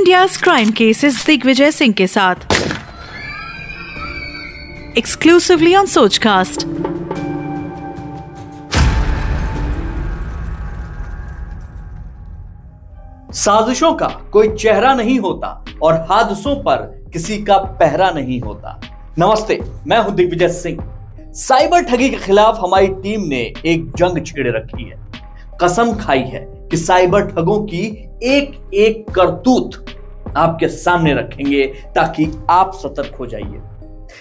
India's crime cases Digvijay Singh के साथ. Exclusively on Sochcast साजिशों का कोई चेहरा नहीं होता और हादसों पर किसी का पहरा नहीं होता। नमस्ते, मैं हूँ दिग्विजय सिंह। साइबर ठगी के खिलाफ हमारी टीम ने एक जंग छिड़े रखी है। कसम खाई है। कि साइबर ठगों की एक एक करतूत आपके सामने रखेंगे ताकि आप सतर्क हो जाइए।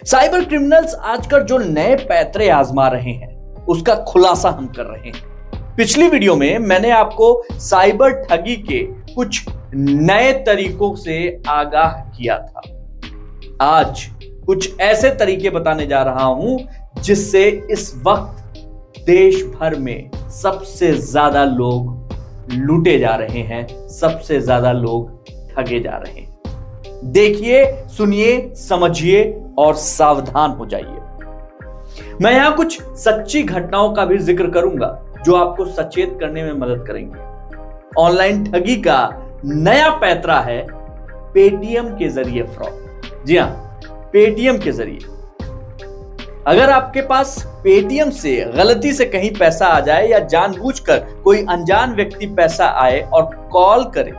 साइबर क्रिमिनल्स आजकल जो नए पैतरे आजमा रहे हैं, उसका खुलासा हम कर रहे हैं। पिछली वीडियो में मैंने आपको साइबर ठगी के कुछ नए तरीकों से आगाह किया था। आज कुछ ऐसे तरीके बताने जा रहा हूँ, जिससे इस वक्त देश भर में सबसे ज़्यादा लोग लूटे जा रहे हैं, सबसे ज़्यादा लोग ठगे जा रहे हैं। देखिए, सुनिए, समझिए और सावधान हो जाइए। मैं यहाँ कुछ सच्ची घटनाओं का भी ज़िक्र करूँगा, जो आपको सचेत करने में मदद करेंगे। ऑनलाइन ठगी का नया पैतरा है, पेटीएम के ज़रिए फ्रॉड। जी हाँ, पेटीएम के ज़रिए। अगर आपके पास पेटीएम से गलती से कहीं पैसा आ जाए या जानबूझकर कोई अनजान व्यक्ति पैसा आए और कॉल करे,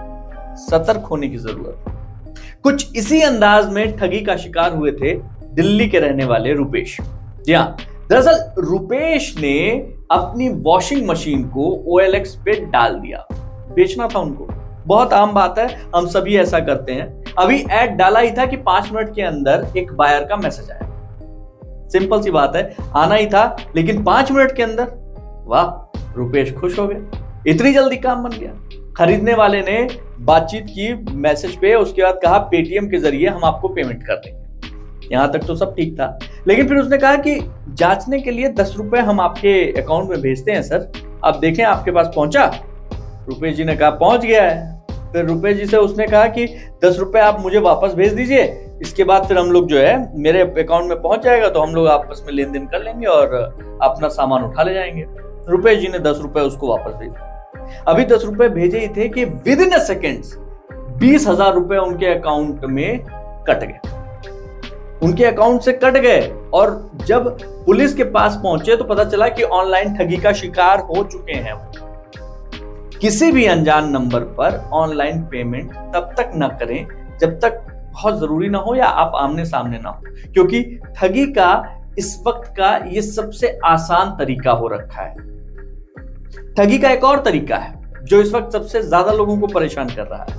सतर्क होने की ज़रूरत कुछ इसी अंदाज में ठगी का शिकार हुए थे दिल्ली के रहने वाले रुपेश। जी हाँ दरअसल रुपेश ने अपनी वॉशिंग मशीन को OLX पे डाल दिया। बेचना था उनको। बहुत आम बात है, हम सभी ऐसा करते हैं। अभी एड डाला ही था कि पाँच मिनट के अंदर एक बायर का मैसेज आया। सिंपल सी बात है, आना ही था, लेकिन पाँच मिनट के अंदर, वाह, रुपेश खुश हो गए इतनी जल्दी काम बन गया। खरीदने वाले ने बातचीत की मैसेज पे, उसके बाद कहा, पेटीएम के ज़रिए हम आपको पेमेंट कर देंगे। यहाँ तक तो सब ठीक था। लेकिन फिर उसने कहा कि जांचने के लिए दस रुपए हम आपके अकाउंट में भेजते हैं, सर। आप देखें, आपके पास पहुँचा? रुपेश जी ने कहा, पहुँच गया है। फिर रुपेश जी से उसने कहा कि, दस रुपए आप मुझे वापस भेज दीजिए इसके बाद फिर हम लोग जो है, मेरे अकाउंट में पहुँच जाएगा तो हम लोग आपस में लेन देन कर लेंगे और अपना सामान उठा ले जाएँगे। रुपेश जी ने दस रुपए उसको वापस भेज अभी दस रुपए भेजे ही थे कि विद इन सेकेंड बीस हज़ार रुपए उनके अकाउंट में कट गए। उनके अकाउंट से कट गए और जब पुलिस के पास पहुँचे तो पता चला कि ऑनलाइन ठगी का शिकार हो चुके हैं किसी भी अनजान नंबर पर ऑनलाइन पेमेंट तब तक ना करें, जब तक बहुत ज़रूरी ना हो या आप आमने सामने ना हो। क्योंकि ठगी का, इस वक्त का ये सबसे आसान तरीका हो रखा है। ठगी का एक और तरीका है, जो इस वक्त सबसे ज़्यादा लोगों को परेशान कर रहा है।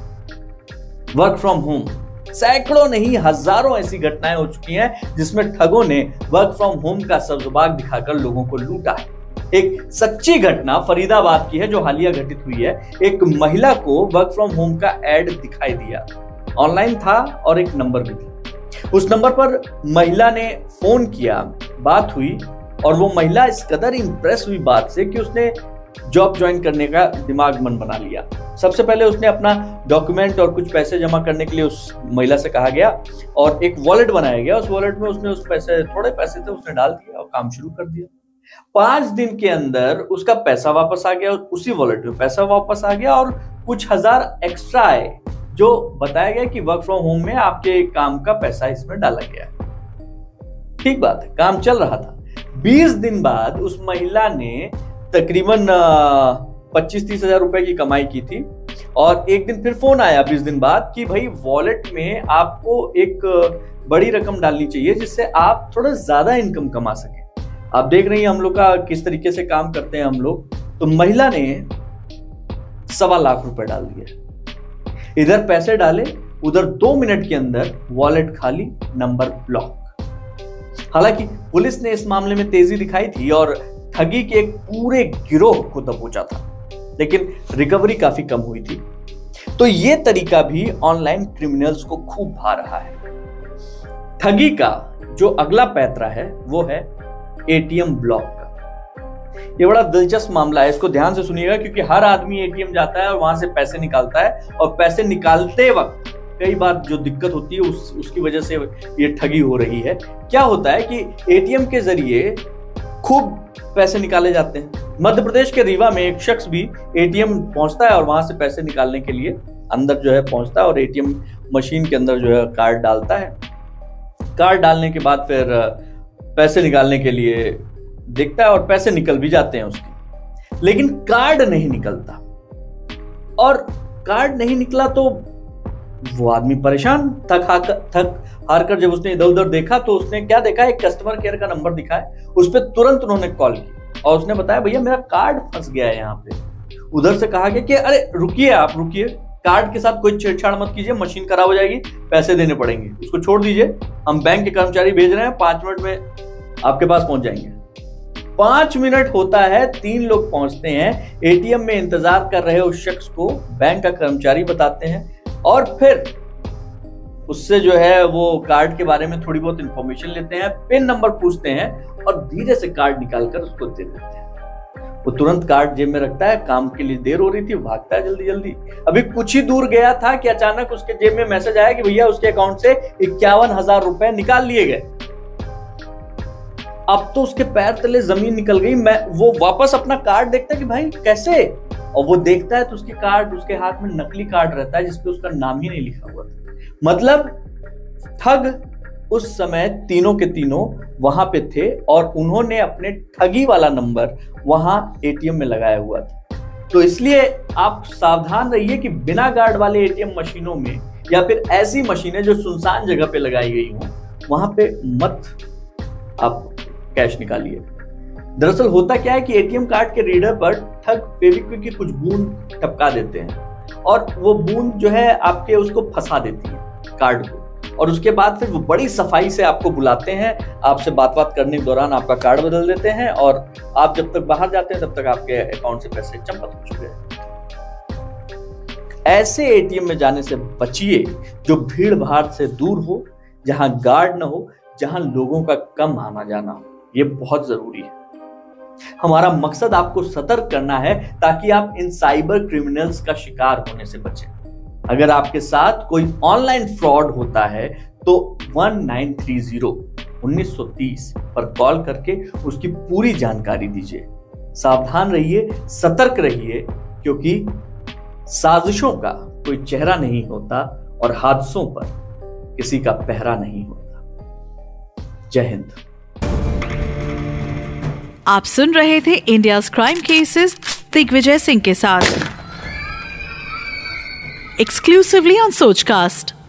वर्क फ्रॉम होम सैकड़ों नहीं, हज़ारों ऐसी घटनाएँ हो चुकी हैं, जिसमें ठगों ने वर्क फ्रॉम होम का सब्जबाग दिखाकर लोगों को लूटा है। एक सच्ची घटना फरीदाबाद की है, जो हालिया घटित हुई है। एक महिला को वर्क फ्रॉम होम का एड दिखाई दिया। ऑनलाइन था और एक नंबर भी था। उस नंबर पर महिला ने फ़ोन किया, बात हुई और वो महिला इस कदर इंप्रेस हुई बात से कि उसने जॉब ज्वाइन करने का दिमाग मन बना लिया। सबसे पहले उसने अपना डॉक्यूमेंट और कुछ पैसे जमा करने के लिए उस महिला से कहा गया और एक वॉलेट बनाया गया। उस वॉलेट में उसने उस पैसे, थोड़े पैसे थे, उसने डाल दिया और काम शुरू कर दिया। पाँच दिन के अंदर उसका पैसा वापस आ गया उसी वॉलेट में पैसा वापस आ गया और कुछ हज़ार एक्स्ट्रा आए। जो बताया गया कि वर्क फ्रॉम होम में आपके काम का पैसा इसमें डाला गया ठीक बात है, काम चल रहा था। बीस दिन बाद उस महिला ने तकरीबन पच्चीस तीस हज़ार रुपए की कमाई की थी और एक दिन फिर फ़ोन आया बीस दिन बाद कि भाई वॉलेट में आपको एक बड़ी रकम डालनी चाहिए जिससे आप थोड़ा ज़्यादा इनकम कमा सके। आप देख रही हैं हम लोग का किस तरीके से काम करते हैं हम लोग। तो महिला ने सवा लाख रुपए डाल दिए इधर पैसे डाले, उधर दो मिनट के अंदर वॉलेट खाली नंबर ब्लॉक हालाँकि पुलिस ने इस मामले में तेज़ी दिखाई थी और ठगी के एक पूरे गिरोह को दबोचा था, लेकिन रिकवरी काफ़ी कम हुई थी। तो यह तरीका भी ऑनलाइन क्रिमिनल्स को खूब भा रहा है। ठगी का जो अगला पैतरा है, वो है एटीएम ब्लॉक ये बड़ा दिलचस्प मामला है, इसको ध्यान से सुनिएगा, क्योंकि हर आदमी एटीएम जाता है और वहाँ से पैसे निकालता है, और पैसे निकालते वक्त कई बार जो दिक्कत होती है, उस, उसकी वजह से ये ठगी हो रही है। क्या होता है कि एटीएम के ज़रिए खूब पैसे निकाले जाते हैं। मध्य प्रदेश के रीवा में एक शख्स भी एटीएम पहुँचता है और वहाँ से पैसे निकालने के लिए अंदर जो है पहुँचता है और एटीएम मशीन के अंदर जो है कार्ड डालता है। कार्ड डालने के बाद फिर पैसे निकालने के लिए देखता है और पैसे निकल भी जाते हैं उसके। लेकिन कार्ड नहीं निकलता। और कार्ड नहीं निकला तो वो आदमी परेशान, थक हाकर थक हार कर जब उसने इधर उधर देखा तो उसने क्या देखा? एक कस्टमर केयर का नंबर दिखा है। उस पर तुरंत उन्होंने कॉल की और उसने बताया, भैया, मेरा कार्ड फंस गया है यहाँ पे। उधर से कहा गया कि, अरे, रुकिए आप, रुकिए। कार्ड के साथ कोई छेड़छाड़ मत कीजिए, मशीन खराब हो जाएगी, पैसे देने पड़ेंगे। उसको छोड़ दीजिए। हम बैंक के कर्मचारी भेज रहे हैं, पाँच मिनट में आपके पास पहुँच जाएँगे। पाँच मिनट होता है, तीन लोग पहुँचते हैं, एटीएम में इंतज़ार कर रहे उस शख्स को, बैंक का कर्मचारी बताते हैं, और फिर उससे जो है वो कार्ड के बारे में थोड़ी बहुत इंफॉर्मेशन लेते हैं, पिन नंबर पूछते हैं, और धीरे से कार्ड निकालकर उसको दे देते हैं। वो तुरंत कार्ड जेब में रखता है, काम के लिए देर हो रही थी भागता है जल्दी जल्दी। अभी कुछ ही दूर गया था कि अचानक उसके जेब में मैसेज आया कि भैया उसके अकाउंट से इक्यावन हज़ार रुपए निकाल लिए गए। अब तो उसके पैर तले ज़मीन निकल गई, मैं वो वापस अपना कार्ड देखता है कि भाई, कैसे? और वो देखता है तो उसके कार्ड उसके हाथ में नकली कार्ड रहता है, जिसपे उसका नाम ही नहीं लिखा हुआ मतलब ठग उस समय तीनों के तीनों वहाँ पे थे और उन्होंने अपने ठगी वाला नंबर वहाँ एटीएम में लगाया हुआ था। तो इसलिए आप सावधान रहिए कि बिना गार्ड वाले एटीएम मशीनों में या फिर ऐसी मशीनें जो सुनसान जगह पे लगाई गई हों, वहाँ पे मत आप कैश निकालिए। दरअसल होता क्या है कि एटीएम कार्ड के रीडर पर ठग, फेविक्विक की कुछ बूंद टपका देते हैं और वो बूंद जो है आपके उसको फंसा देती है कार्ड को। और उसके बाद फिर वो बड़ी सफ़ाई से आपको बुलाते हैं, आपसे बात बात करने के दौरान आपका कार्ड बदल देते हैं और आप जब तक बाहर जाते हैं, तब तक आपके अकाउंट से पैसे चंपत हो चुके हैं। ऐसे एटीएम में जाने से बचिए जो भीड़ भाड़ से दूर हो, जहाँ गार्ड ना हो, जहाँ लोगों का कम आना जाना हो। ये बहुत ज़रूरी है। हमारा मकसद आपको सतर्क करना है ताकि आप इन साइबर क्रिमिनल्स का शिकार होने से बचें। अगर आपके साथ कोई ऑनलाइन फ्रॉड होता है तो 1930 1930 पर कॉल करके उसकी पूरी जानकारी दीजिए। सावधान रहिए, सतर्क रहिए, क्योंकि साजिशों का कोई चेहरा नहीं होता और हादसों पर किसी का पहरा नहीं होता। जय हिंद। आप सुन रहे थे India crime cases Digvijay Singh के साथ एक्सक्लूसिवली ऑन सोच Sochcast.